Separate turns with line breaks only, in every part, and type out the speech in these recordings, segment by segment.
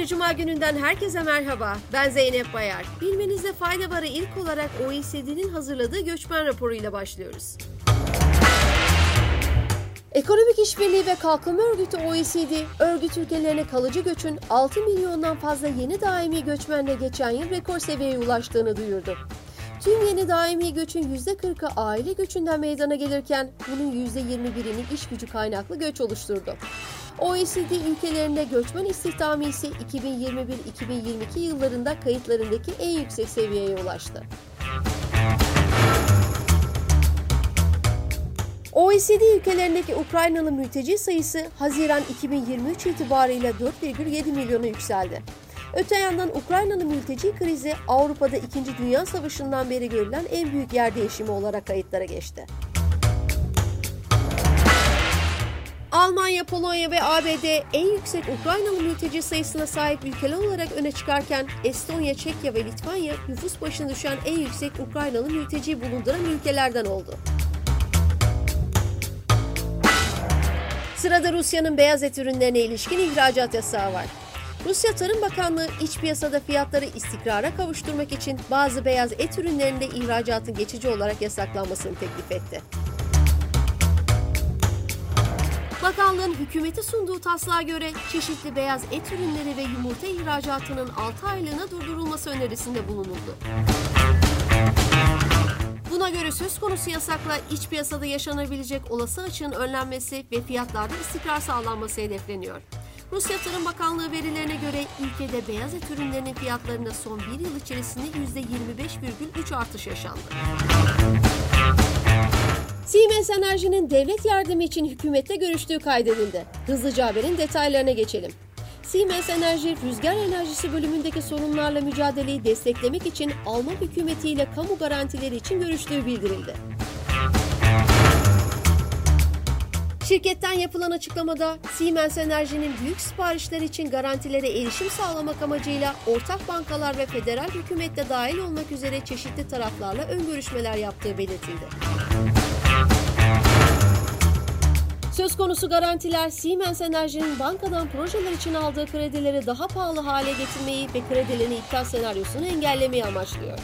bir cuma gününden herkese merhaba. Ben Zeynep Bayar. Bilmenizde fayda varı ilk olarak OECD'nin hazırladığı göçmen raporuyla başlıyoruz. Ekonomik İşbirliği ve Kalkınma Örgütü OECD, örgüt ülkelerine kalıcı göçün 6 milyondan fazla yeni daimi göçmenle geçen yıl rekor seviyeye ulaştığını duyurdu. Tüm yeni daimi göçün %40'ı aile göçünden meydana gelirken bunun %21'ini iş gücü kaynaklı göç oluşturdu. OECD ülkelerinde göçmen istihdamı ise 2021-2022 yıllarında kayıtlarındaki en yüksek seviyeye ulaştı. OECD ülkelerindeki Ukraynalı mülteci sayısı Haziran 2023 itibarıyla 4,7 milyona yükseldi. Öte yandan Ukraynalı mülteci krizi Avrupa'da 2. Dünya Savaşı'ndan beri görülen en büyük yer değişimi olarak kayıtlara geçti. Almanya, Polonya ve ABD en yüksek Ukraynalı mülteci sayısına sahip ülkeler olarak öne çıkarken Estonya, Çekya ve Litvanya nüfus başına düşen en yüksek Ukraynalı mülteci bulunduran ülkelerden oldu. Sırada Rusya'nın beyaz et ürünlerine ilişkin ihracat yasağı var. Rusya Tarım Bakanlığı iç piyasada fiyatları istikrara kavuşturmak için bazı beyaz et ürünlerinde ihracatın geçici olarak yasaklanmasını teklif etti. Bakanlığın hükümeti sunduğu taslağa göre çeşitli beyaz et ürünleri ve yumurta ihracatının 6 aylığına durdurulması önerisinde bulunuldu. Buna göre söz konusu yasakla iç piyasada yaşanabilecek olası açığın önlenmesi ve fiyatlarda istikrar sağlanması hedefleniyor. Rusya Tarım Bakanlığı verilerine göre ülkede beyaz et ürünlerinin fiyatlarında son bir yıl içerisinde %25,3 artış yaşandı. Siemens Enerji'nin devlet yardımı için hükümette görüştüğü kaydedildi. Hızlıca haberin detaylarına geçelim. Siemens Enerji, rüzgar enerjisi bölümündeki sorunlarla mücadeleyi desteklemek için Alman hükümetiyle kamu garantileri için görüştüğü bildirildi. Şirketten yapılan açıklamada Siemens Enerji'nin büyük siparişler için garantilere erişim sağlamak amacıyla ortak bankalar ve federal hükümette dahil olmak üzere çeşitli taraflarla ön görüşmeler yaptığı belirtildi. Söz konusu garantiler Siemens Enerji'nin bankadan projeler için aldığı kredileri daha pahalı hale getirmeyi ve kredilerini iptal senaryosunu engellemeyi amaçlıyor.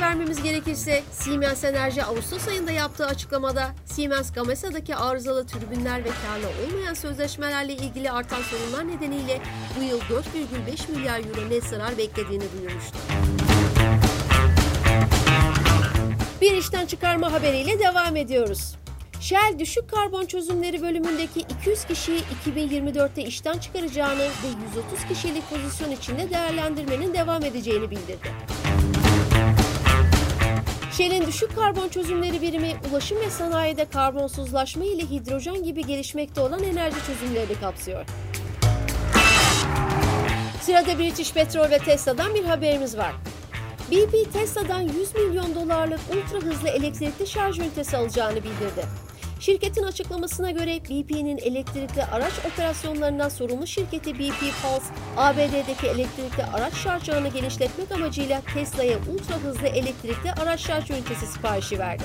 Vermemiz gerekirse Siemens Enerji Ağustos ayında yaptığı açıklamada Siemens Gamesa'daki arızalı türbinler ve karlı olmayan sözleşmelerle ilgili artan sorunlar nedeniyle bu yıl 4,5 milyar euro net zarar beklediğini duyurmuştu. Bir işten çıkarma haberiyle devam ediyoruz. Shell düşük karbon çözümleri bölümündeki 200 kişiyi 2024'te işten çıkaracağını ve 130 kişilik pozisyon içinde değerlendirmenin devam edeceğini bildirdi. Shell'in düşük karbon çözümleri birimi ulaşım ve sanayide karbonsuzlaşma ile hidrojen gibi gelişmekte olan enerji çözümlerini kapsıyor. Sırada British Petrol ve Tesla'dan bir haberimiz var. BP Tesla'dan 100 milyon dolarlık ultra hızlı elektrikli şarj ünitesi alacağını bildirdi. Şirketin açıklamasına göre BP'nin elektrikli araç operasyonlarından sorumlu şirketi BP Pulse, ABD'deki elektrikli araç şarj ağını genişletmek amacıyla Tesla'ya ultra hızlı elektrikli araç şarj ünitesi siparişi verdi.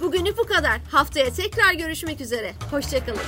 Bugünü bu kadar. Haftaya tekrar görüşmek üzere. Hoşçakalın.